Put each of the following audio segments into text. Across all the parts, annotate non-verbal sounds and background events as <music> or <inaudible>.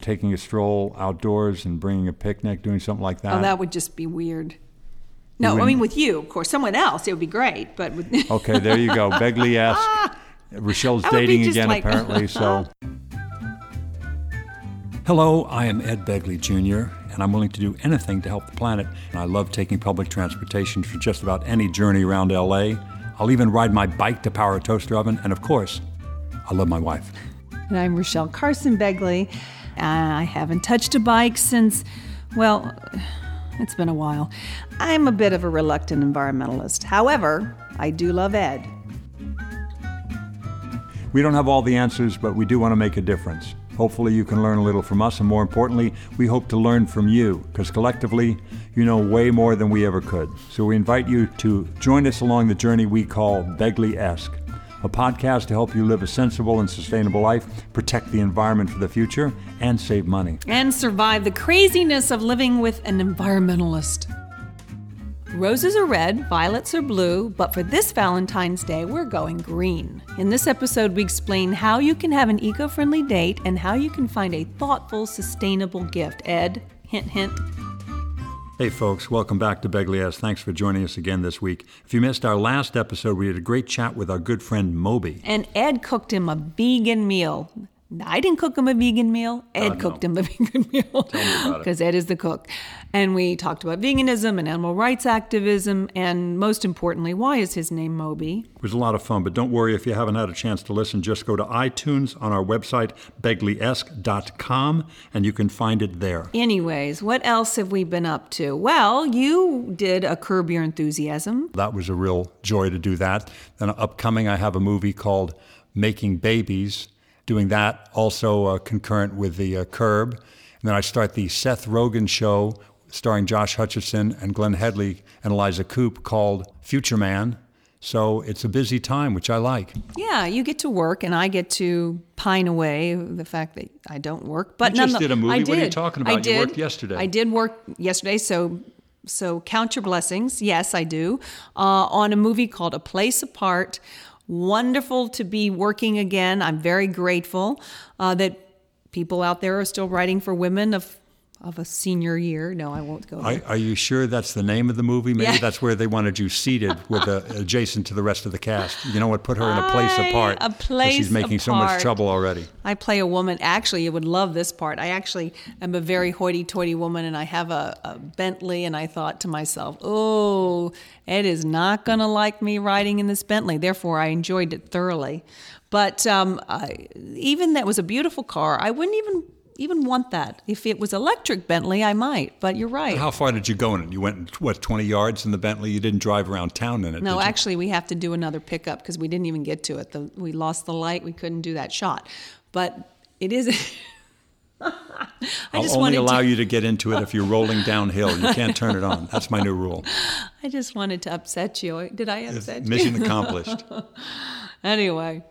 taking a stroll outdoors and bringing a picnic, doing something like that? Oh, that would just be weird. No, I mean with you, of course. Someone else, it would be great. But with <laughs> Okay, there you go. Begley esque. <laughs> Rachelle's That would be dating again, like- <laughs> apparently. So, hello, I am Ed Begley Jr., and I'm willing to do anything to help the planet. And I love taking public transportation for just about any journey around LA. I'll even ride my bike to power a toaster oven, and of course, I love my wife. And I'm Rachelle Carson Begley. Uh, I haven't touched a bike since, well, it's been a while. I'm a bit of a reluctant environmentalist. However, I do love Ed. We don't have all the answers, but we do want to make a difference. Hopefully, you can learn a little from us, and more importantly, we hope to learn from you, because collectively, you know way more than we ever could. So we invite you to join us along the journey we call Begley esque, a podcast to help you live a sensible and sustainable life, protect the environment for the future, and save money. And survive the craziness of living with an environmentalist. Roses are red, violets are blue, but for this Valentine's Day, we're going green. In this episode, we explain how you can have an eco friendly date and how you can find a thoughtful, sustainable gift. Ed, hint, hint. Hey, folks, welcome back to esque. Thanks for joining us again this week. If you missed our last episode, we had a great chat with our good friend Moby. And Ed cooked him a vegan meal. I didn't cook him a vegan meal. Ed no. cooked him a <laughs> vegan meal. Because <laughs> Ed is the cook. And we talked about veganism and animal rights activism. And most importantly, why is his name Moby? It was a lot of fun, but don't worry if you haven't had a chance to listen. Just go to iTunes on our website, begleyesque.com, and you can find it there. Anyways, what else have we been up to? Well, you did a Curb Your Enthusiasm. That was a real joy to do that. Then upcoming, I have a movie called Making Babies, doing that also uh, concurrent with the uh, Curb. And then I start the Seth Rogen show starring Josh Hutcherson and Glenne Headly and Eliza Coupe called Future Man. So it's a busy time, which I like. Yeah, you get to work, and I get to pine away the fact that I don't work. But You just did a movie. I What are you did. talking I about? You did. worked yesterday. I did work yesterday, so so count your blessings. Yes, I do. Uh, on a movie called A Place Apart. Wonderful to be working again. I'm very grateful uh, that people out there are still writing for women of of a senior year. No, I won't go. there. Are, are you sure that's the name of the movie? Maybe Yeah. that's where they wanted you seated with uh, adjacent to the rest of the cast. You know what? Put her in a place I- apart. A place She's making so much trouble already. I play a woman. Actually, you would love this part. I actually am a very hoity-toity woman, and I have a, a Bentley. And I thought to myself, "Oh, Ed is not going to like me riding in this Bentley." Therefore, I enjoyed it thoroughly. But um, I, even that was a beautiful car. I wouldn't even even want that. If it was electric Bentley, I might. But you're right. How far did you go in it? You went, what, 20 yards in the Bentley? You didn't drive around town in it, No, actually, we have to do another pickup because we didn't even get to it. The, we lost the light. We couldn't do that shot. But it is. <laughs> I I'll just only allow to, you to get into it if you're rolling downhill. You can't turn it on. That's my new rule. <laughs> I just wanted to upset you. Did I upset you? Mission <laughs> accomplished. Anyway,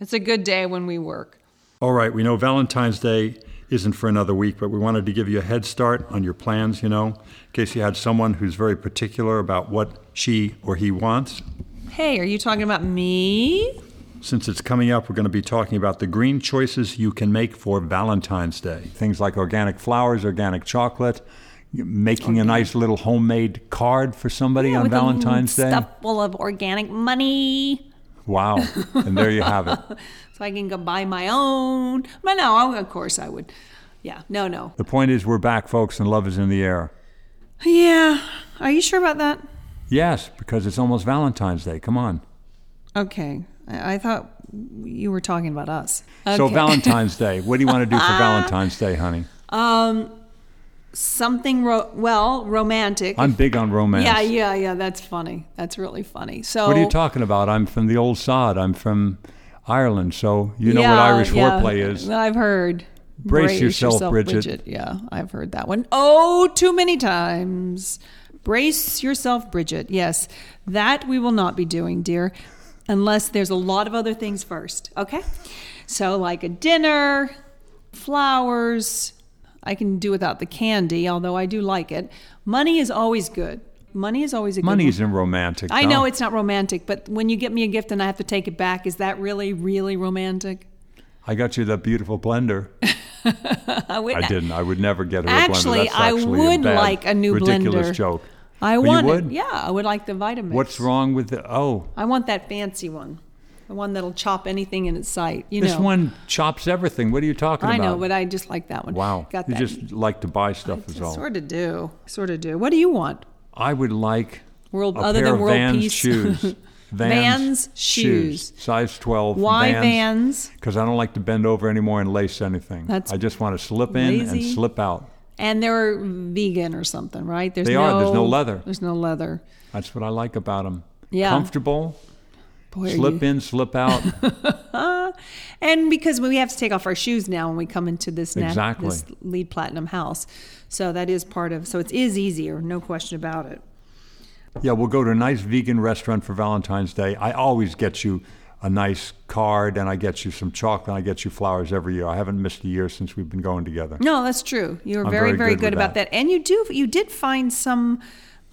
it's a good day when we work. All right, we know Valentine's Day isn't for another week, but we wanted to give you a head start on your plans, you know, in case you had someone who's very particular about what she or he wants. Hey, are you talking about me? Since it's coming up, we're going to be talking about the green choices you can make for Valentine's Day. Things like organic flowers, organic chocolate, making a nice little homemade card for somebody on With a Valentine's Day. Stuff full of organic money. Wow. And there you have it. <laughs> So I can go buy my own. But no, I- of course I would. Yeah, no, no. The point is, we're back, folks, and love is in the air. Yeah. Are you sure about that? Yes, because it's almost Valentine's Day. Come on. Okay. I, I thought you were talking about us. So, Valentine's Day. What do you want to do for <laughs> Valentine's Day, honey? Um, something ro- well romantic. I'm big on romance. yeah, yeah, yeah. That's funny. That's really funny. So What are you talking about? I'm from the old sod. I'm from Ireland, so you know what Irish yeah. foreplay is. I've heard. Brace yourself, Bridget. Yeah, I've heard that one. Oh, too many times. Brace yourself, Bridget. Yes, that we will not be doing, dear, unless there's a lot of other things first. Okay? So, like a dinner, flowers. I can do without the candy, although I do like it. Money is always good. Money is always a good Money one. isn't romantic. I no. know it's not romantic, but when you get me a gift and I have to take it back, is that really, really romantic? I got you that beautiful blender. <laughs> I, would, I didn't. I would never get her Actually, a blender. That's I would a bad, like a new ridiculous blender. joke. I Oh, want it. Yeah, I would like the Vitamix. What's wrong with the? Oh, I want that fancy one, the one that'll chop anything in its sight. You this know. one chops everything. What are you talking I about? I know, but I just like that one. wow, got you that. just like to buy stuff is all. Sort of do, sort of do. What do you want? I would like World a other pair than of world Vans peace. shoes. <laughs> Vans shoes. size twelve. Why Vans? Vans? Because I don't like to bend over anymore and lace anything. That's I just want to slip in and slip out. And they're vegan or something, right? There's They no, are. There's no leather. There's no leather. That's what I like about them. Yeah. Comfortable. Boy, Slip you- in, slip out. <laughs> And because we have to take off our shoes now when we come into this nat- Exactly. this LEED platinum house, so that is part of. So it is easier, no question about it. yeah, we'll go to a nice vegan restaurant for Valentine's Day. I always get you a nice card, and I get you some chocolate, and I get you flowers every year. I haven't missed a year since we've been going together. No, that's true. You're very, very very good good, about that. And you do, you did find some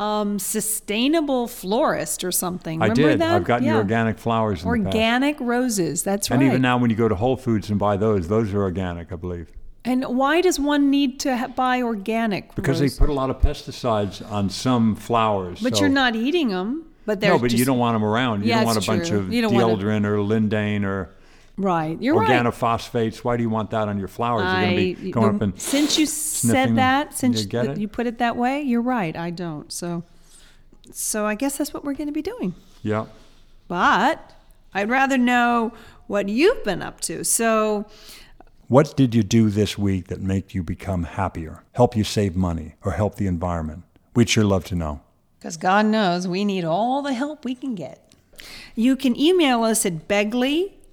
um, sustainable florist or something. I Remember did. That? I've gotten Yeah. organic flowers in the past. Organic roses. That's right. And even now, when you go to Whole Foods and buy those, those are organic, I believe. And why does one need to ha- buy organic? Because rose? they put a lot of pesticides on some flowers. But so- you're not eating them. But they're No, but you don't want them around. You Yeah, don't want a it's bunch of don't wanna- deodorant or lindane or right. You're right. organophosphates. Why do you want that on your flowers? You're going to be going up and since you said that, since You get th- it? you put it that way, you're right. I don't. So, so I guess that's what we're going to be doing. yeah. But I'd rather know what you've been up to. So, What did you do this week that made you become happier, help you save money, or help the environment? We'd sure love to know. because God knows we need all the help we can get. You can email us at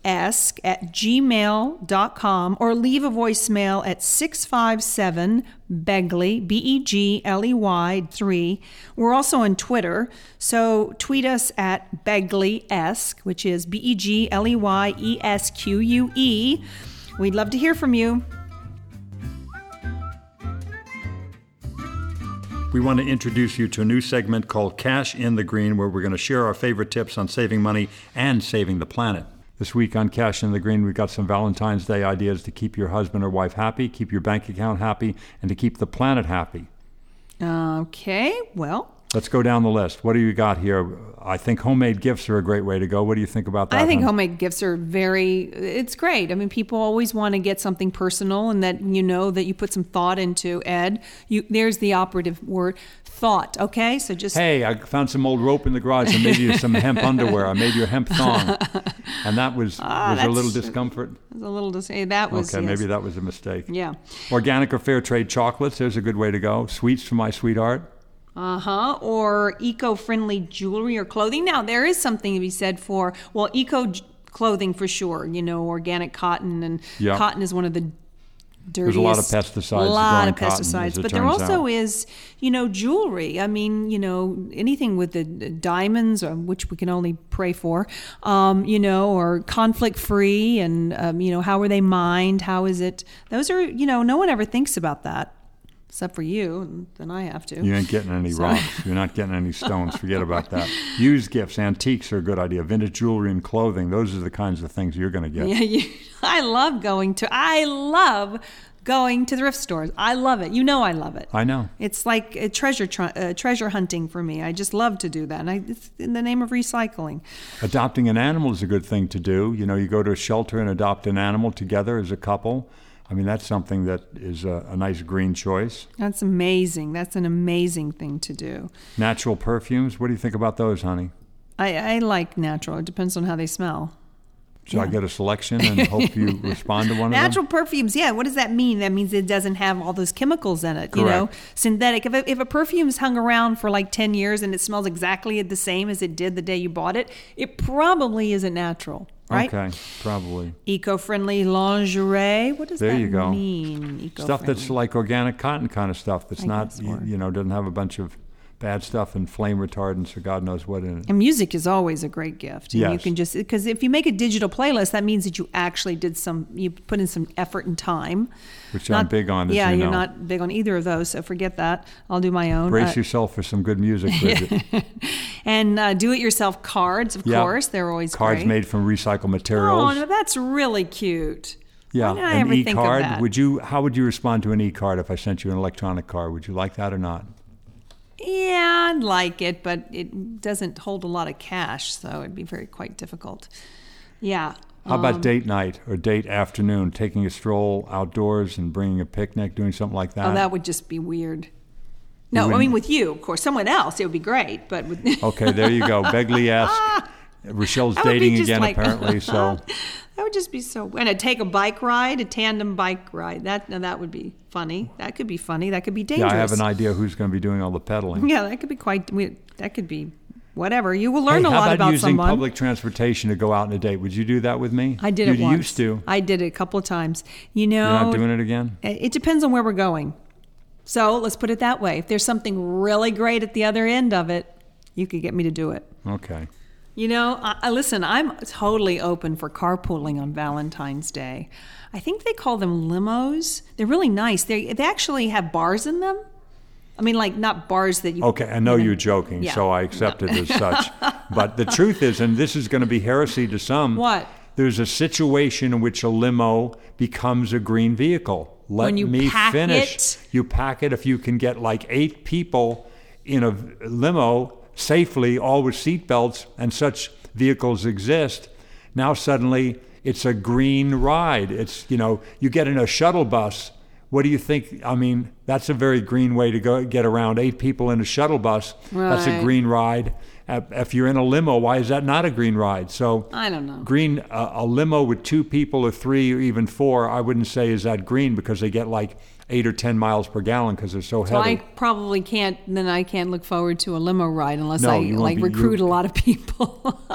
begley.esque at gmail.com or leave a voicemail at 657 Begley, B E G L E Y 3. We're also on Twitter, so tweet us at Begley-esque, which is B E G L E Y E S Q U E. We'd love to hear from you. We want to introduce you to a new segment called Cash in the Green, where we're going to share our favorite tips on saving money and saving the planet. This week on Cash in the Green, we've got some Valentine's Day ideas to keep your husband or wife happy, keep your bank account happy, and to keep the planet happy. Okay, well, Let's go down the list. What do you got here? I think homemade gifts are a great way to go. What do you think about that? I think hon? homemade gifts are very it's great. I mean people always want to get something personal and that you know that you put some thought into Ed. You there's the operative word thought, okay? So just Hey, I found some old rope in the garage. I made you some hemp <laughs> underwear. I made you a hemp thong, and that was was a Ah, little discomfort. Was a little to say that was Okay, yes. maybe that was a mistake. Yeah. Organic or fair trade chocolates. There's a good way to go. Sweets for my sweetheart. Uh-huh. Or eco-friendly jewelry or clothing. Now, there is something to be said for well, eco j- clothing for sure, you know, organic cotton and Yeah. cotton is one of the dirtiest. There's a lot of pesticides A lot of pesticides, it but there also out. is, you know, jewelry. I mean, you know, anything with the diamonds, uh, which we can only pray for, um, you know, or conflict free, and um, you know, how are they mined? How is it? Those are, you know, no one ever thinks about that, except for you, and then I have to. You ain't getting any <laughs> Sorry. rocks. You're not getting any stones. Forget about that. <laughs> Used gifts, antiques are a good idea. Vintage jewelry and clothing. Those are the kinds of things you're going to get. Yeah, you, <laughs> I love going to. I love going to thrift stores. I love it. You know, I love it. I know. It's like a treasure tr- uh, treasure hunting for me. I just love to do that, and I, it's in the name of recycling. Adopting an animal is a good thing to do. You know, you go to a shelter and adopt an animal together as a couple. I mean, that's something that is a, a nice green choice. That's amazing. That's an amazing thing to do. Natural perfumes. What do you think about those, honey? I, I like natural. It depends on how they smell. Should I get a selection and hope you <laughs> respond to one Natural of them? Natural perfumes, yeah. What does that mean? That means it doesn't have all those chemicals in it. You know, Correct. synthetic. If a, if a perfume's hung around for like ten years and it smells exactly the same as it did the day you bought it, it probably isn't natural, right? Okay, probably. Eco-friendly lingerie. What does There that you go. mean? Stuff that's like organic cotton kind of stuff. That's I not, you, you know, doesn't have a bunch of bad stuff and flame retardants or God knows what in it. And music is always a great gift. And you can just because if you make a digital playlist, that means that you actually did some you put in some effort and time. Which I'm big on, as yeah, you you're know. not big on either of those, so forget that. I'll do my own. Brace Uh, yourself for some good music, Bridget. <laughs> and uh, do-it-yourself cards, of Yeah. course, they're always Cards great. made from recycled materials. Oh, no, that's really cute. Yeah, Why did I an of e-card. Would you? How would you respond to an e-card if I sent you an electronic card? Would you like that or not? Yeah, I'd like it, but it doesn't hold a lot of cash, so it'd be very quite difficult. Yeah. How about um, date night or date afternoon? Taking a stroll outdoors and bringing a picnic, doing something like that. Oh, that would just be weird. No, I mean with you, of course. Someone else, it would be great, but with <laughs> okay, there you go. Begley-esque. Rachelle's That would be dating again, like- apparently. So <laughs> that would just be so. And a take a bike ride, a tandem bike ride. That now that would be funny. That could be funny. That could be dangerous. yeah. I have an idea who's going to be doing all the pedaling. Yeah, that could be quite. we- That could be whatever. You will learn Hey, a lot about, about using someone. public transportation to go out on a date? Would you do that with me? I did you it once. used to. I did it a couple of times. You know, You're not doing it again. It depends on where we're going. So let's put it that way. If there's something really great at the other end of it, you could get me to do it. Okay. You know, I, I listen. I'm totally open for carpooling on Valentine's Day. I think they call them limos. They're really nice. They they actually have bars in them. I mean, like not bars that you. Okay, I know you're joking, Yeah. so I accept it as such. But the truth is, and this is going to be heresy to some. What? There's a situation in which a limo becomes a green vehicle. Let When you me pack finish. it? You pack it if you can get like eight people in a limo safely, all with seatbelts, and such vehicles exist. Now suddenly it's a green ride. It's you know you get in a shuttle bus. What do you think? I mean, that's a very green way to go get around. Eight people in a shuttle bus. That's a green ride. If you're in a limo, why is that not a green ride? So I don't know. green uh, a limo with two people or three or even four i wouldn't say is that green because they get like eight or ten miles per gallon because they're so heavy. So I probably can't. Then I can't look forward to a limo ride unless No, I like be- recruit a lot of people. <laughs>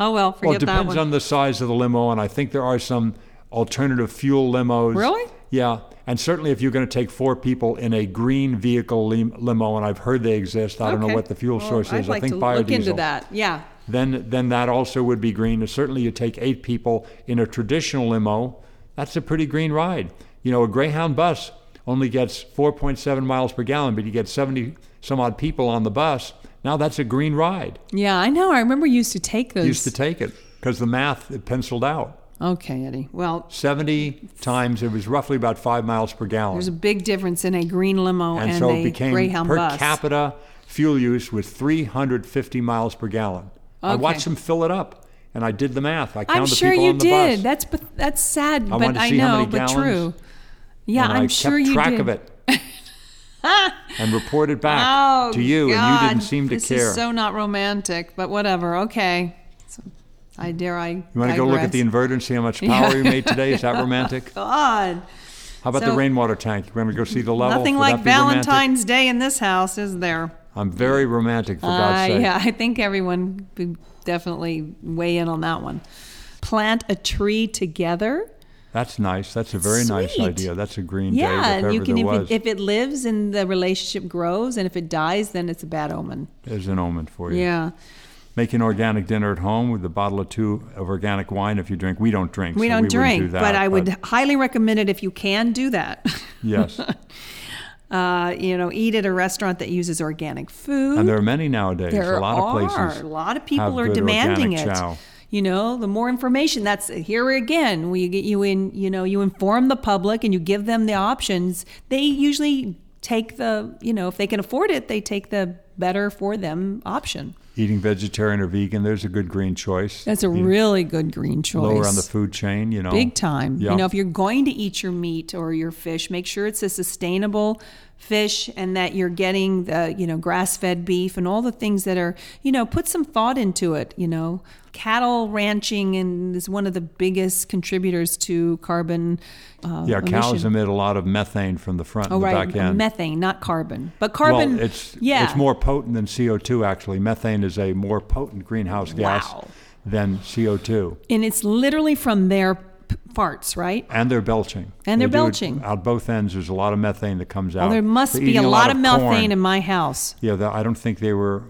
oh well, forget that. well it depends on the size of the limo and i think there are some alternative fuel limos Really? yeah and certainly if you're going to take four people in a green vehicle lim- limo and i've heard they exist i don't know what the fuel Well, source I'd is like i think to biodiesel look into that. Yeah. then then that also would be green. And certainly, you take eight people in a traditional limo, that's a pretty green ride. You know, a Greyhound bus only gets 4.7 miles per gallon, but you get 70 some odd people on the bus. Now that's a green ride. Yeah, I know. I remember you used to take those. Used to take it because the math it penciled out. okay, Eddie. Well, 70 times it was roughly about five miles per gallon. there's a big difference in a green limo and, and so a it became Greyhound per bus. capita fuel use was 350 miles per gallon. I watched them fill it up, and I did the math. I counted I'm the sure people you on the did. bus. That's that's sad, I but I know, but true. Yeah, and I'm I sure kept you track did. of it <laughs> and reported back Oh, to you, and you didn't seem to this care. is so not romantic, but whatever. Okay. So, I dare I. you want to go look at the inverter and see how much <laughs> power you made today? Is that romantic? <laughs> God. How about the rainwater tank? You want to go see the level? Nothing Would like be romantic? Valentine's Day in this house, is there? I'm very romantic, for God's Uh, sake. yeah, I think everyone would definitely weigh in on that one. Plant a tree together. That's nice. That's a very nice idea. That's a green Yeah, day, if and you can if it, if it lives and the relationship grows, and if it dies, then it's a bad omen. There's an omen for you. Yeah, Making organic dinner at home with a bottle or two of organic wine if you drink. We don't drink. we so don't we drink, do that, but I would highly recommend it if you can do that. <laughs> Yes. uh, you know, eat at a restaurant that uses organic food. And there are many nowadays. There a lot are. of places. A lot of people are good demanding it. chow. You know, the more information. That's here again. We get you in. You know, you inform the public and you give them the options. They usually take the. You know, if they can afford it, they take the better for them option. Eating vegetarian or vegan, there's a good green choice. That's a You- really good green choice. lower on the food chain, you know. Big time. Yeah. You know, if you're going to eat your meat or your fish, make sure it's a sustainable fish and that you're getting the, you know, grass-fed beef and all the things that are, you know, put some thought into it, you know. Cattle ranching and is one of the biggest contributors to carbon uh, yeah, cows emission. emit a lot of methane from the front Oh, and the right. back end. Methane, not carbon. But carbon, well, it's yeah. it's more potent than CO2 actually. Methane is a more potent greenhouse gas Wow. than CO2. and it's literally from their farts, right? And they're belching. And they're They do it belching. Out both ends, there's a lot of methane that comes out. Well, there must They're be a lot, of corn. methane in my house. Yeah, the, I don't think they were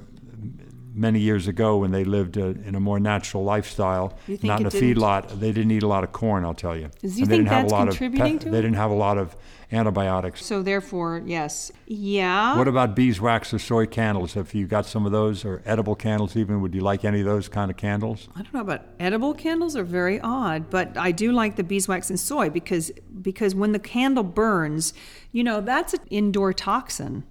many years ago when they lived uh, in a more natural lifestyle, not in a it didn't- feedlot. They didn't eat a lot of corn, I'll tell you. Do you And think that's a lot contributing of to They didn't have a lot of antibiotics. So therefore, yes. Yeah. What about beeswax or soy candles? Have you got some of those, or edible candles even? Would you like any of those kind of candles? I don't know about edible candles are very odd, but I do like the beeswax and soy because because when the candle burns, you know, that's an indoor toxin.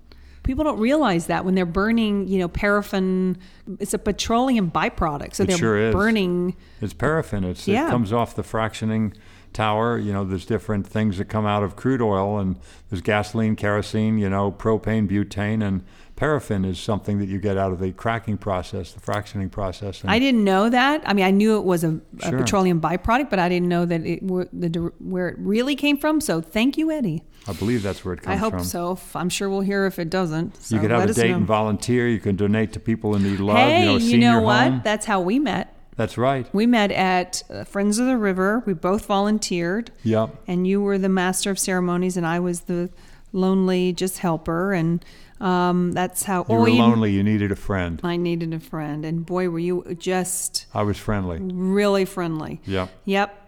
People don't realize that when they're burning, you know, paraffin, it's a petroleum byproduct. So It they're sure is. burning It's paraffin. It's, Yeah. It comes off the fractioning tower. You know, there's different things that come out of crude oil, and there's gasoline, kerosene, you know, propane, butane, and paraffin is something that you get out of the cracking process, the fractioning process. And I didn't know that. I mean, I knew it was a, a Sure. petroleum byproduct, but I didn't know that it were the where it really came from. So thank you, Eddie. I believe that's where it comes from. I hope from. so. I'm sure we'll hear if it doesn't. So You could have a date know. and volunteer. You can donate to people in need love. Hey, you know, you know what? home. That's how we met. That's right. We met at uh, Friends of the River. We both volunteered. Yep. And you were the master of ceremonies, and I was the lonely just helper. And um, that's how. You oh, were you- lonely. You needed a friend. I needed a friend, and boy, were you just I was friendly. really friendly. Yep. Yep.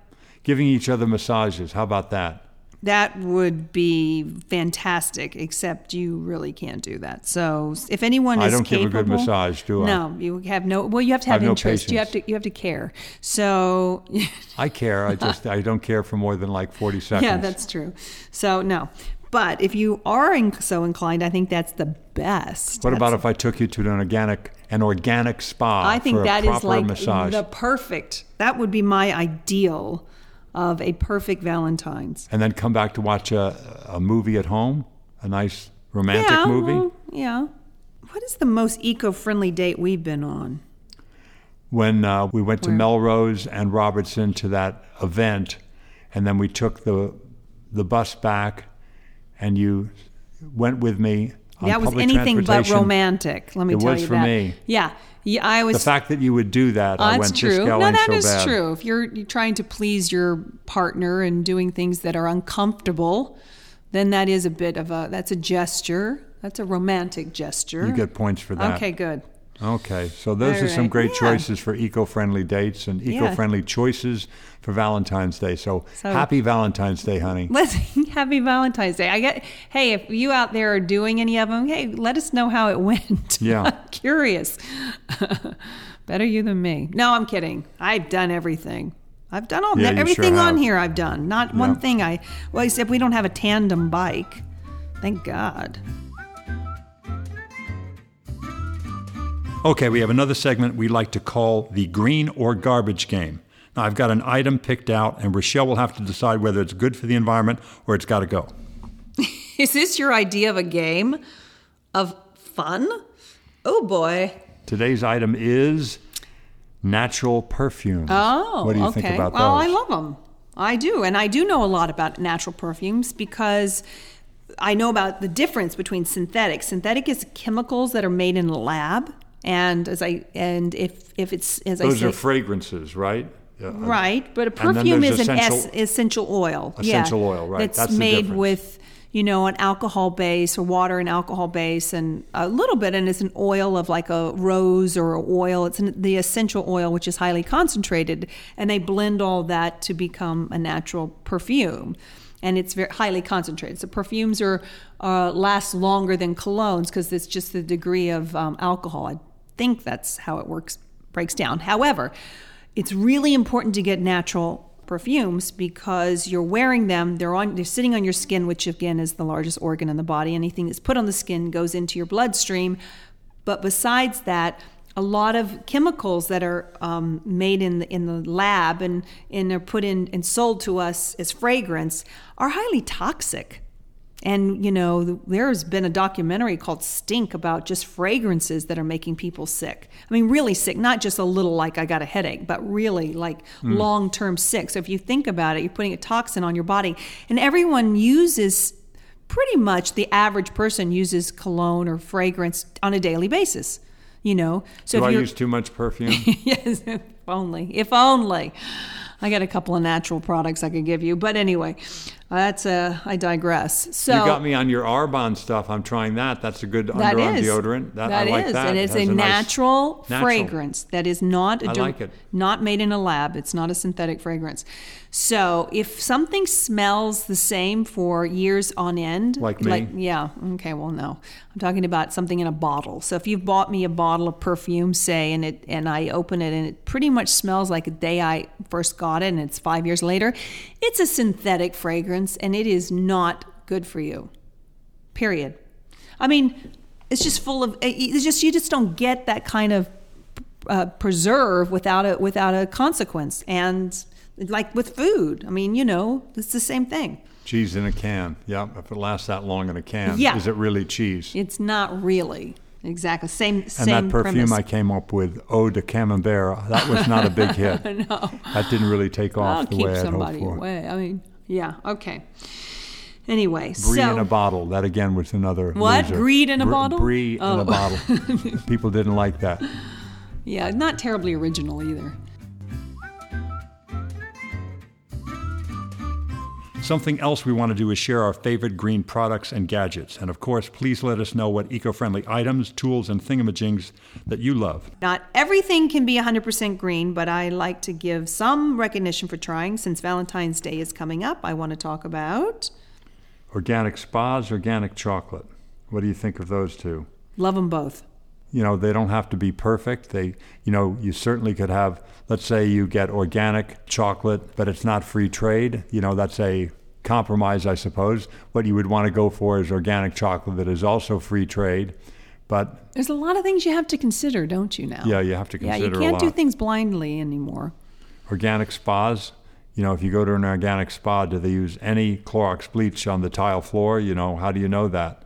Giving each other massages. How about that? That would be fantastic, except you really can't do that. So, if anyone I is I don't give a good massage, do I? No, you have no. Well, you have to have, have no interest. You have to. You have to care. So, <laughs> I care. I just I don't care for more than like 40 <laughs> seconds. yeah, that's true. So no, but if you are so inclined, I think that's the best. What about if I took you to an organic an organic spa I think that is like massage? the perfect. That would be my ideal of a perfect Valentine's. and then come back to watch a, a movie at home, a nice romantic yeah, movie. well, yeah. What is the most eco-friendly date we've been on? when uh, we went to Where? Melrose and Robertson to that event, and then we took the the bus back, and you went with me. On that was anything but romantic. Let me It tell was you for that. me. Yeah, yeah. I was. The fact that you would do that, I That's went true. No, that so is bad. true. If you're, you're trying to please your partner and doing things that are uncomfortable, then that is a bit of a that's a gesture. That's a romantic gesture. You get points for that. Okay, good. Okay, so those All are some great Yeah. choices for eco-friendly dates and eco-friendly choices for Valentine's Day. So, So- happy Valentine's Day, honey. <laughs> Let's happy Valentine's Day. I get. Hey, if you out there are doing any of them, hey, let us know how it <laughs> went. Yeah. I'm <laughs> curious. Better you than me. No, I'm kidding. I've done everything. I've done all Yeah, everything sure on here. I've done. Not one thing. I well, except we don't have a tandem bike. Thank God. Okay, we have another segment we like to call the green or garbage game. Now, I've got an item picked out, and Rachelle will have to decide whether it's good for the environment or it's got to go. <laughs> Is this your idea of a game of fun? Oh boy. Today's item is natural perfumes. Oh, what do you okay. think about well, those? I love them. I do, and I do know a lot about natural perfumes because I know about the difference between synthetic. Synthetic is chemicals that are made in a lab, and as I and if if it's as I Those say, are fragrances, right? Uh, right, but a perfume is an es- essential- essential oil. Essential yeah, oil, right. That's, That's made with you know an alcohol base or water and alcohol base and a little bit, and it's an oil of like a rose or a oil. It's an, the essential oil, which is highly concentrated, and they blend all that to become a natural perfume. And it's very highly concentrated. So perfumes are uh, last longer than colognes because it's just the degree of um, alcohol. I think that's how it works breaks down. However, it's really important to get natural perfumes because you're wearing them. They're on they're sitting on your skin which again is the largest organ in the body. Anything that's put on the skin goes into your bloodstream. But besides that a lot of chemicals that are um, made in the, in the lab and, and are put in and sold to us as fragrance are highly toxic and, you know, there's been a documentary called Stink about just fragrances that are making people sick. I mean, really sick, not just a little like I got a headache, but really like hmm. long term sick. So if you think about it, you're putting a toxin on your body, and everyone uses pretty much the average person uses cologne or fragrance on a daily basis. You know, so Do if I use too much perfume? <laughs> yes, if only. If only. I got a couple of natural products I could give you. But anyway, Uh, that's a. I digress. So you got me on your Arbonne stuff. I'm trying that. That's a good that underarm is. deodorant. That, that I like is. that. and it's a, nice- natural, natural. fragrance that is not a I like it. not made in a lab. It's not a synthetic fragrance. So if something smells the same for years on end, Like me? yeah, okay, well no, I'm talking about something in a bottle. So if you've bought me a bottle of perfume, say, and it and I open it and it pretty much smells like the day I first got it, and it's five years later, it's a synthetic fragrance, and it is not good for you. Period. I mean, it's just full of. It's just you just don't get that kind of uh, preserve without a without a consequence. And like with food, I mean, you know, it's the same thing. Cheese in a can. Yeah, if it lasts that long in a can, Yeah. is it really cheese? It's not really exactly same same and that perfume premise. I came up with, Eau de Camembert, that was not a big <laughs> hit. no, That didn't really take off I'll the way I'd hoped somebody for. away. I mean, yeah, okay. Anyway, Brie so in a bottle. That again was another. What? loser. Greed in a Br- bottle? Brie in Oh. a bottle. <laughs> People didn't like that. yeah, not terribly original either. Something else we want to do is share our favorite green products and gadgets. And of course, please let us know what eco friendly items, tools, and thingamajigs that you love. Not everything can be 100% green, but I like to give some recognition for trying. Since Valentine's Day is coming up, I want to talk about Organic spas, organic chocolate. What do you think of those two? love them both. You know they don't have to be perfect. They you know you certainly could have let's say you get organic chocolate but it's not free trade you know that's a compromise i suppose. What you would want to go for is organic chocolate that is also free trade but There's a lot of things you have to consider, don't you now? yeah you have to consider Yeah, you can't do things blindly anymore. organic spas you know if you go to an organic spa do they use any Clorox bleach on the tile floor? You know how do you know that?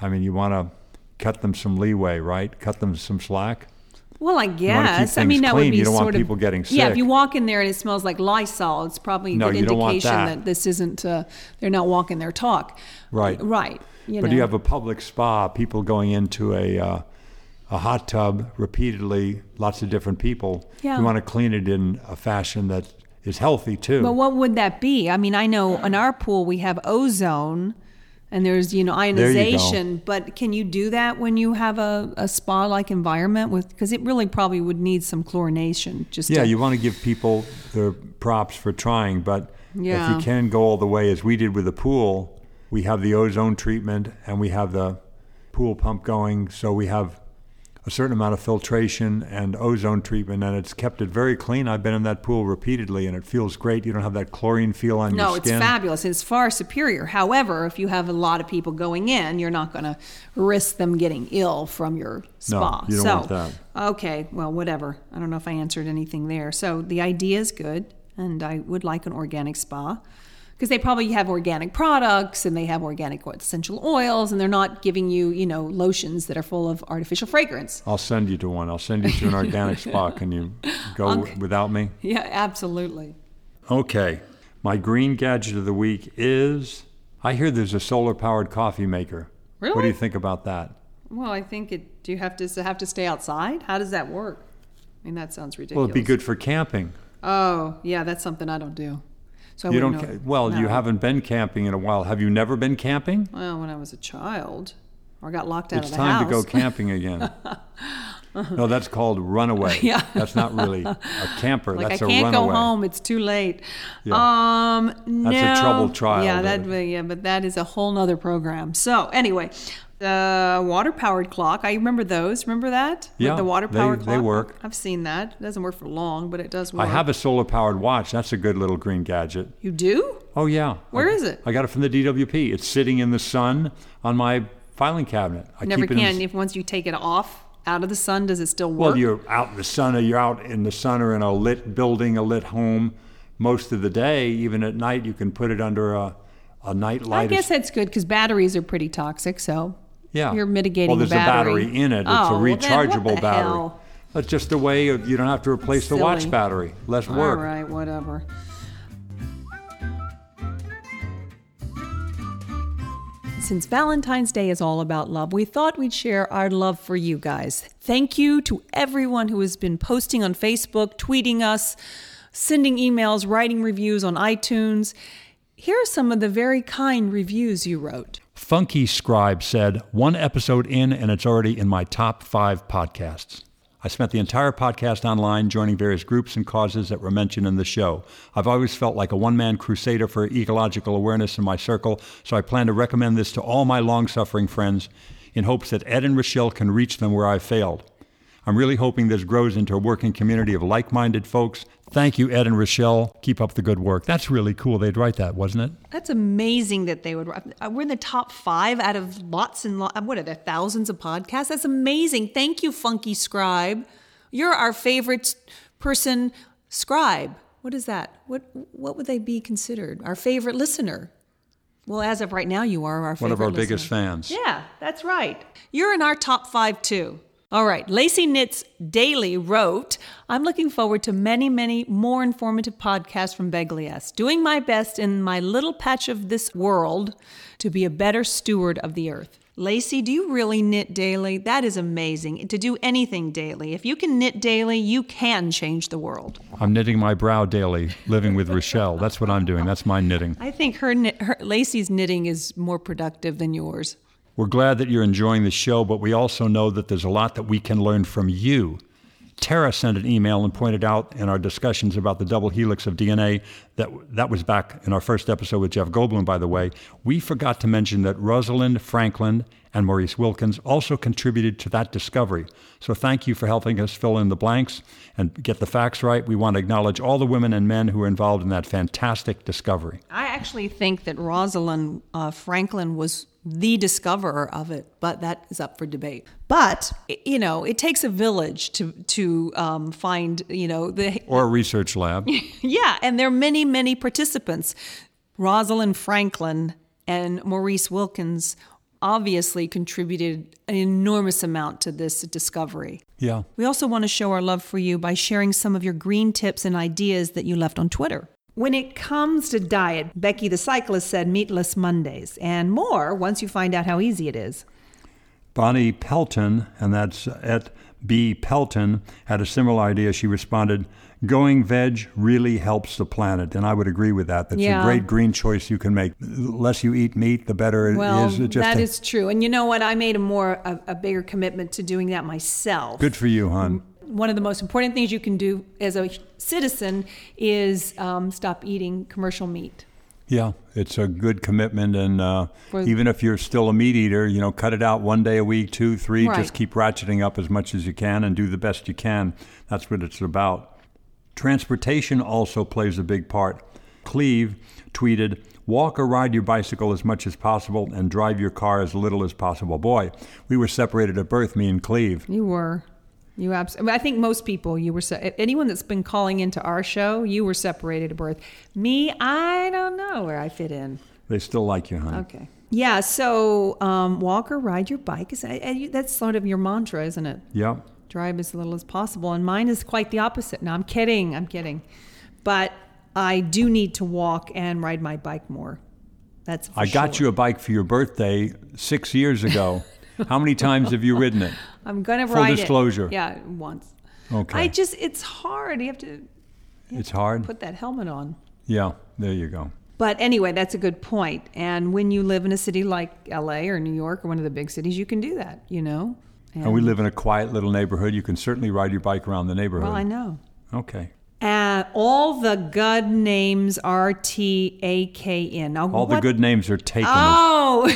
I mean you want to cut them some leeway right cut them some slack Well, I guess. I mean, that clean. would be You don't want sort of people getting Yeah, if you walk in there and it smells like Lysol, it's probably a No, good indication that. this isn't. Uh, they're not walking their talk. Right. Right. You but know. you have a public spa, people going into a uh, a hot tub repeatedly, lots of different people. Yeah. You want to clean it in a fashion that is healthy too. But what would that be? I mean, I know in our pool we have ozone and there's, you know, you ionization, but can you do that when you have a, a spa like environment with because it really probably would need some chlorination just yeah, to, you want to give people their props for trying, but if you can go all the way as we did with the pool, we have the ozone treatment and we have the pool pump going, so we have a certain amount of filtration and ozone treatment, and it's kept it very clean. I've been in that pool repeatedly, and it feels great. You don't have that chlorine feel on No, your skin. No, it's fabulous. It's far superior. However, if you have a lot of people going in, you're not going to risk them getting ill from your spa. No, you don't so, want that. Okay, well, whatever. I don't know if I answered anything there. So the idea is good, and I would like an organic spa because they probably have organic products and they have organic essential oils, and they're not giving you, you know, lotions that are full of artificial fragrance. I'll send you to one. I'll send you to an organic <laughs> spa. Can you go Okay. without me? Yeah, absolutely. Okay. My green gadget of the week is I hear there's a solar powered coffee maker. Really? What do you think about that? Well, I think it. Do you have to have to stay outside? How does that work? I mean, that sounds ridiculous. Well, it'd be good for camping. Oh, yeah, that's something I don't do. So I You don't. know. well, you haven't been camping in a while. Have you never been camping? Well, when I was a child, or got locked out It's of the house. It's time to go camping again. <laughs> no, that's called runaway. Yeah. That's not really a camper. like that's I a runaway. I can't go home; it's too late. Yeah. Um, no. That's a troubled child, Yeah, that. Yeah, but that is a whole nother program. So anyway, the water-powered clock. I remember those. Remember that? With Yeah, the water-powered they- clock. they work. I've seen that. It doesn't work for long, but it does work. I have a solar powered watch. That's a good little green gadget. You do? Oh yeah. Where I, is it? I got it from the DWP. It's sitting in the sun on my filing cabinet. I Never keep it in can. the- If once you take it off out of the sun, does it still work? Well, you're out in the sun, or you're out in the sun, or in a lit building, a lit home, most of the day. Even at night, you can put it under a, a night light. I guess that's good because batteries are pretty toxic. So yeah, you're mitigating Well, there's battery. a battery in it. It's Oh, a well, then what rechargeable the battery. hell? That's just a way of you don't have to replace the watch battery. Less work. All right, whatever. Since Valentine's Day is all about love, we thought we'd share our love for you guys. Thank you to everyone who has been posting on Facebook, tweeting us, sending emails, writing reviews on iTunes. Here are some of the very kind reviews you wrote. Funky Scribe said, One episode in, and it's already in my top five podcasts. I spent the entire podcast online joining various groups and causes that were mentioned in the show. I've always felt like a one man crusader for ecological awareness in my circle, so I plan to recommend this to all my long suffering friends in hopes that Ed and Rachelle can reach them where I've failed. I'm really hoping this grows into a working community of like minded folks. Thank you, Ed and Rachelle. Keep up the good work. That's really cool. They'd write that, wasn't it? That's amazing that they would. We're in the top five out of lots and lots. What are there? Thousands of podcasts. That's amazing. Thank you, Funky Scribe. You're our favorite person. Scribe. What is that? What What would they be considered? Our favorite listener. Well, as of right now, you are our one of our listener. biggest fans. Yeah, that's right. You're in our top five too. All right, Lacey Knits Daily wrote, I'm looking forward to many, many more informative podcasts from Begleyesque, doing my best in my little patch of this world to be a better steward of the earth. Lacey, do you really knit daily? That is amazing. To do anything daily. If you can knit daily, you can change the world. I'm knitting my brow daily, living with Rachelle. That's what I'm doing. That's my knitting. I think her, her Lacey's knitting is more productive than yours. We're glad that you're enjoying the show, but we also know that there's a lot that we can learn from you. Tara sent an email and pointed out in our discussions about the double helix of DNA that that was back in our first episode with Jeff Goldblum, by the way. We forgot to mention that Rosalind Franklin and Maurice Wilkins also contributed to that discovery. So thank you for helping us fill in the blanks and get the facts right. We want to acknowledge all the women and men who were involved in that fantastic discovery. I actually think that Rosalind uh, Franklin was the discoverer of it, but that is up for debate. But you know, it takes a village to to um, find you know the or a research lab. <laughs> yeah, and there are many many participants. Rosalind Franklin and Maurice Wilkins obviously contributed an enormous amount to this discovery. Yeah. We also want to show our love for you by sharing some of your green tips and ideas that you left on Twitter. When it comes to diet, Becky the cyclist said meatless Mondays and more once you find out how easy it is. Bonnie Pelton, and that's at B. Pelton, had a similar idea. She responded, Going veg really helps the planet. And I would agree with that. That's yeah. a great green choice you can make. The less you eat meat, the better it well, is. It that is true. And you know what? I made a more, a, a bigger commitment to doing that myself. Good for you, hon one of the most important things you can do as a citizen is um, stop eating commercial meat. Yeah, it's a good commitment, and uh, even if you're still a meat eater, you know, cut it out one day a week, two, three. Right. Just keep ratcheting up as much as you can, and do the best you can. That's what it's about. Transportation also plays a big part. Cleve tweeted, Walk or ride your bicycle as much as possible and drive your car as little as possible. Boy, we were separated at birth, me and Cleve. You were. You absolutely. I think most people you were se- anyone that's been calling into our show, you were separated at birth. Me, I don't know where I fit in. They still like you, honey. Okay. Yeah. So um, walk or ride your bike is that's sort of your mantra, isn't it? Yep. Drive as little as possible, and mine is quite the opposite. No, I'm kidding. I'm kidding, but I do need to walk and ride my bike more. That's. I got sure. you a bike for your birthday six years ago. <laughs> How many times have you ridden it? <laughs> I'm gonna Full ride disclosure. it. Yeah, once. Okay. I just it's hard. You have to. You it's have to hard. Put that helmet on. Yeah, there you go. But anyway, that's a good point. And when you live in a city like LA or New York or one of the big cities, you can do that. You know. And, and we live in a quiet little neighborhood. You can certainly ride your bike around the neighborhood. Well, I know. Okay. Uh, all the good names are T A K N. All what? the good names are taken. Oh.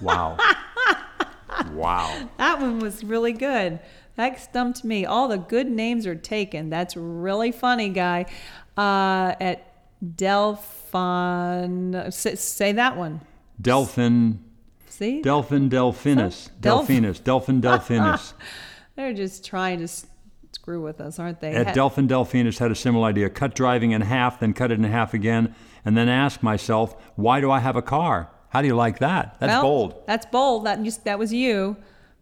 wow. <laughs> Wow. <laughs> that one was really good. That stumped me. All the good names are taken. That's really funny, guy. Uh, at Delphon, say, say that one. Delphin. See? Delphin Delphinus. Delph- Delphinus. Delphin <laughs> Delphinus. They're just trying to screw with us, aren't they? At Delphin Delphinus had a similar idea. Cut driving in half, then cut it in half again, and then ask myself, why do I have a car? How do you like that? That's well, bold. That's bold. That just, that was you.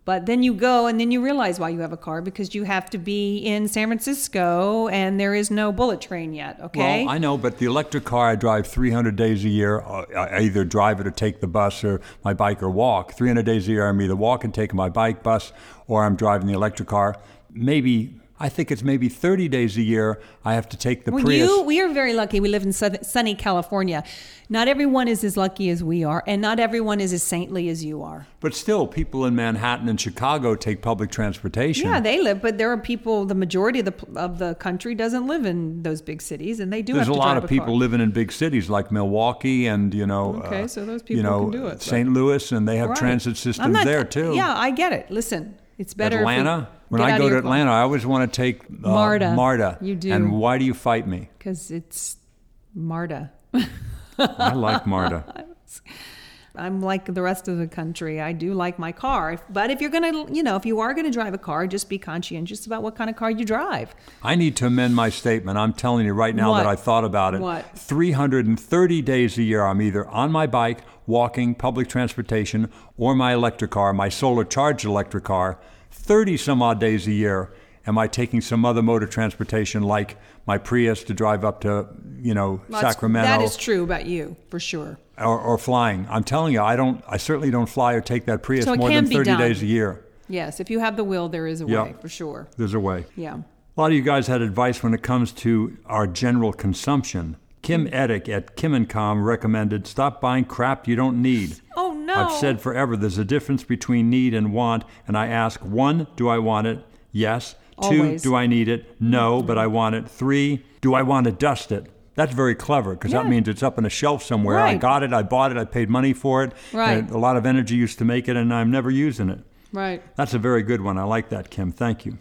But then you go and then you realize why you have a car because you have to be in San Francisco and there is no bullet train yet. Okay. Well, I know, but the electric car I drive 300 days a year. Uh, I either drive it or take the bus or my bike or walk. 300 days a year, I'm either walking, taking my bike, bus, or I'm driving the electric car. Maybe I think it's maybe 30 days a year I have to take the Well, Prius. you, we are very lucky. We live in sunny California. Not everyone is as lucky as we are, and not everyone is as saintly as you are. but still, people in Manhattan and Chicago take public transportation. Yeah, they live, but there are people. The majority of the of the country doesn't live in those big cities, and they do. There's have a lot of people car. living in big cities like Milwaukee and you know, Okay, uh, so those people you know, can do it, St. Louis, and they have Right. transit systems not- there too. Yeah, I get it. Listen, it's better. if we Atlanta. When I go to. Atlanta, I always want to take uh, MARTA. MARTA. You do. And why do you fight me? because it's MARTA. I like MARTA. <laughs> I'm like the rest of the country. I do like my car, but if you're gonna, you know, if you are gonna drive a car, just be conscientious about what kind of car you drive. I need to amend my statement. I'm telling you right now What? that I thought about it. What? 330 days a year, I'm either on my bike, walking, public transportation, or my electric car, my solar charged electric car. 30 some odd days a year, am I taking some other mode of transportation like my Prius to drive up to, you know, That's- Sacramento? That is true about you, for sure. or, or flying. I'm telling you, I don't. I certainly don't fly or take that Prius So more than 30 days a year. Yes, if you have the will, there is a Yeah. way, for sure. There's a way. Yeah. A lot of you guys had advice when it comes to our general consumption. Kim hmm. Edick at Kim and Com recommended stop buying crap you don't need. Oh no. I've said forever there's a difference between need and want, and I ask one, do I want it? Yes. Two, Always. do I need it? No, but I want it. Three, do I want to dust it? That's very clever because that means it's up on a shelf somewhere. I got it, I bought it, I paid money for it. Right. and a lot of energy used to make it, and I'm never using it. right. That's a very good one. I like that, Kim. Thank you.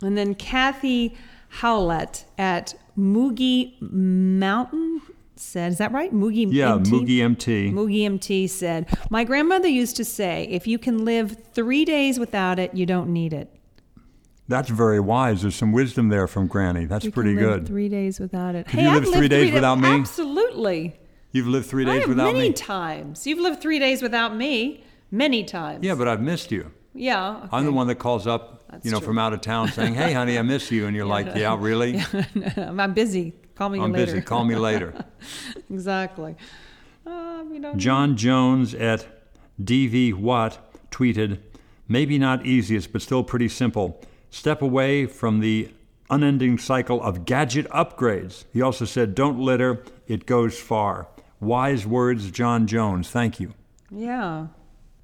And then Kathy Howlett at Moogie Mountain said, is that right? Moogie Yeah, MT? Moogie MT. Moogie MT said, My grandmother used to say, if you can live three days without it, you don't need it. That's very wise. There's some wisdom there from Granny. That's You pretty good. Three days without it. Could hey, you I've live three days da- without me? Absolutely. You've lived three days without many me? Many times. You've lived three days without me. Many times. Yeah, but I've missed you. Yeah. I'm the one that calls up, That's you know, true. from out of town saying, "Hey, honey, I miss you," and you're <laughs> like, "Yeah, really? <laughs> I'm busy. Call me I'm later. busy. Call me <laughs> later." exactly. Uh, John Jones at DV Watt tweeted, "Maybe not easiest, but still pretty simple. Step away from the unending cycle of gadget upgrades." He also said, "Don't litter. It goes far." Wise words, John Jones. Thank you. Yeah.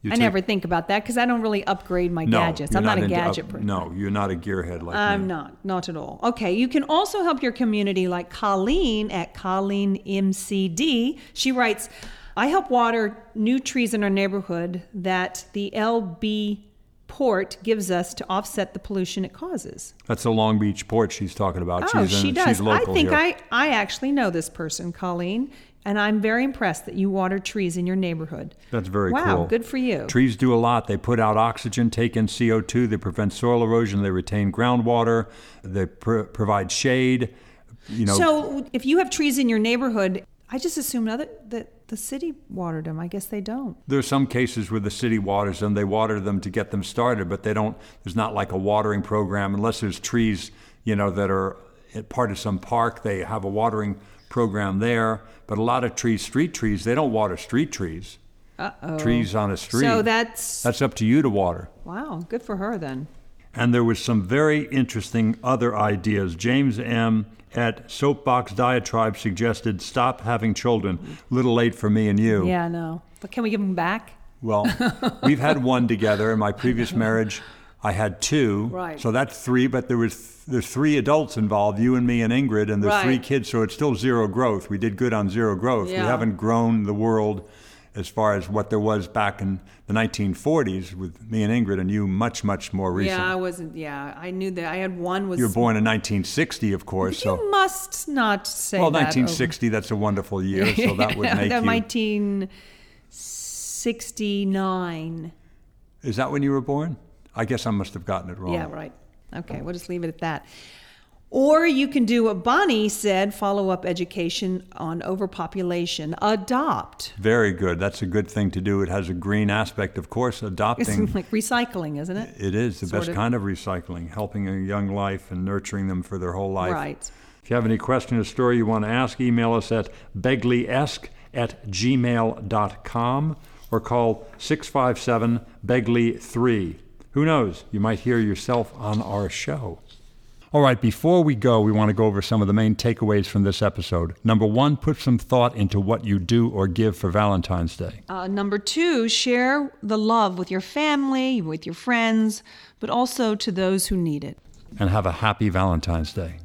You I take- never think about that because I don't really upgrade my No, gadgets. you're I'm not, a into up- gadget person. No, you're not a gearhead like I'm me. not, not at all. Okay, you can also help your community like Colleen at Colleen MCD. She writes, I help water new trees in our neighborhood that the LB port gives us to offset the pollution it causes. That's the Long Beach port she's talking about. Oh, she's in- she does. She's local I think here. I, I actually know this person, Colleen, and I'm very impressed that you water trees in your neighborhood. That's very wow, cool. good for you. Trees do a lot. They put out oxygen, take in CO2, they prevent soil erosion, they retain groundwater, they pr- provide shade. You know, So if you have trees in your neighborhood, I just assume other, that the city watered them. I guess they don't. there are some cases where the city waters them. They water them to get them started, but they don't. There's not like a watering program unless there's trees, you know, that are part of some park. They have a watering program there. But a lot of trees, street trees, they don't water street trees. Uh-oh. Trees on a street. So that's That's up to you to water. wow, good for her then. And there was some very interesting other ideas. James M. at Soapbox Diatribe suggested stop having children. A little late for me and you. Yeah, no. But can we give them back? Well, <laughs> we've had one together. In my previous marriage, I had two. Right. So that's three, but there was there's three adults involved, you and me and Ingrid, and there's three kids, so it's still zero growth. We did good on zero growth. We haven't grown the world as far as what there was back in the 1940s with me and Ingrid, and you much, much more recent. Yeah, I wasn't. Yeah, I knew that. I had one was. You were born in 1960, of course. So You must not say Well, that. 1960, that's a wonderful year, so that would <laughs> make the you. 1969. Is that when you were born? I guess I must have gotten it wrong. Yeah, right. Okay, we'll just leave it at that. Or you can do what Bonnie said follow up education on overpopulation. Adopt. Very good. That's a good thing to do. It has a green aspect, of course. Adopting. It's like recycling, isn't it? it is the sort best of. kind of recycling, helping a young life and nurturing them for their whole life. Right. If you have any question or story you want to ask, email us at begleyesque at gmail.com or call 657 Begley 3. Who knows? You might hear yourself on our show. All right, before we go, we want to go over some of the main takeaways from this episode. Number one, put some thought into what you do or give for Valentine's Day. Uh, number two, share the love with your family, with your friends, but also to those who need it. And have a happy Valentine's Day.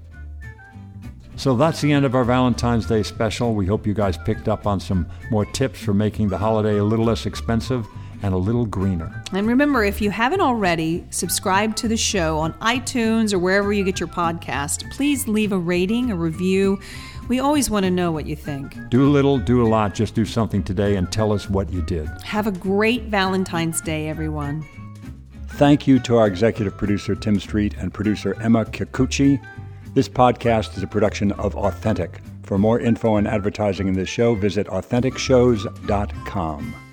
So that's the end of our Valentine's Day special. We hope you guys picked up on some more tips for making the holiday a little less expensive and a little greener. And remember, if you haven't already, subscribe to the show on iTunes or wherever you get your podcast. Please leave a rating, a review. We always want to know what you think. Do a little, do a lot, just do something today and tell us what you did. Have a great Valentine's Day, everyone. Thank you to our executive producer, Tim Street, and producer, Emma Kikuchi. This podcast is a production of Authentic. For more info and advertising in this show, visit AuthenticShows.com.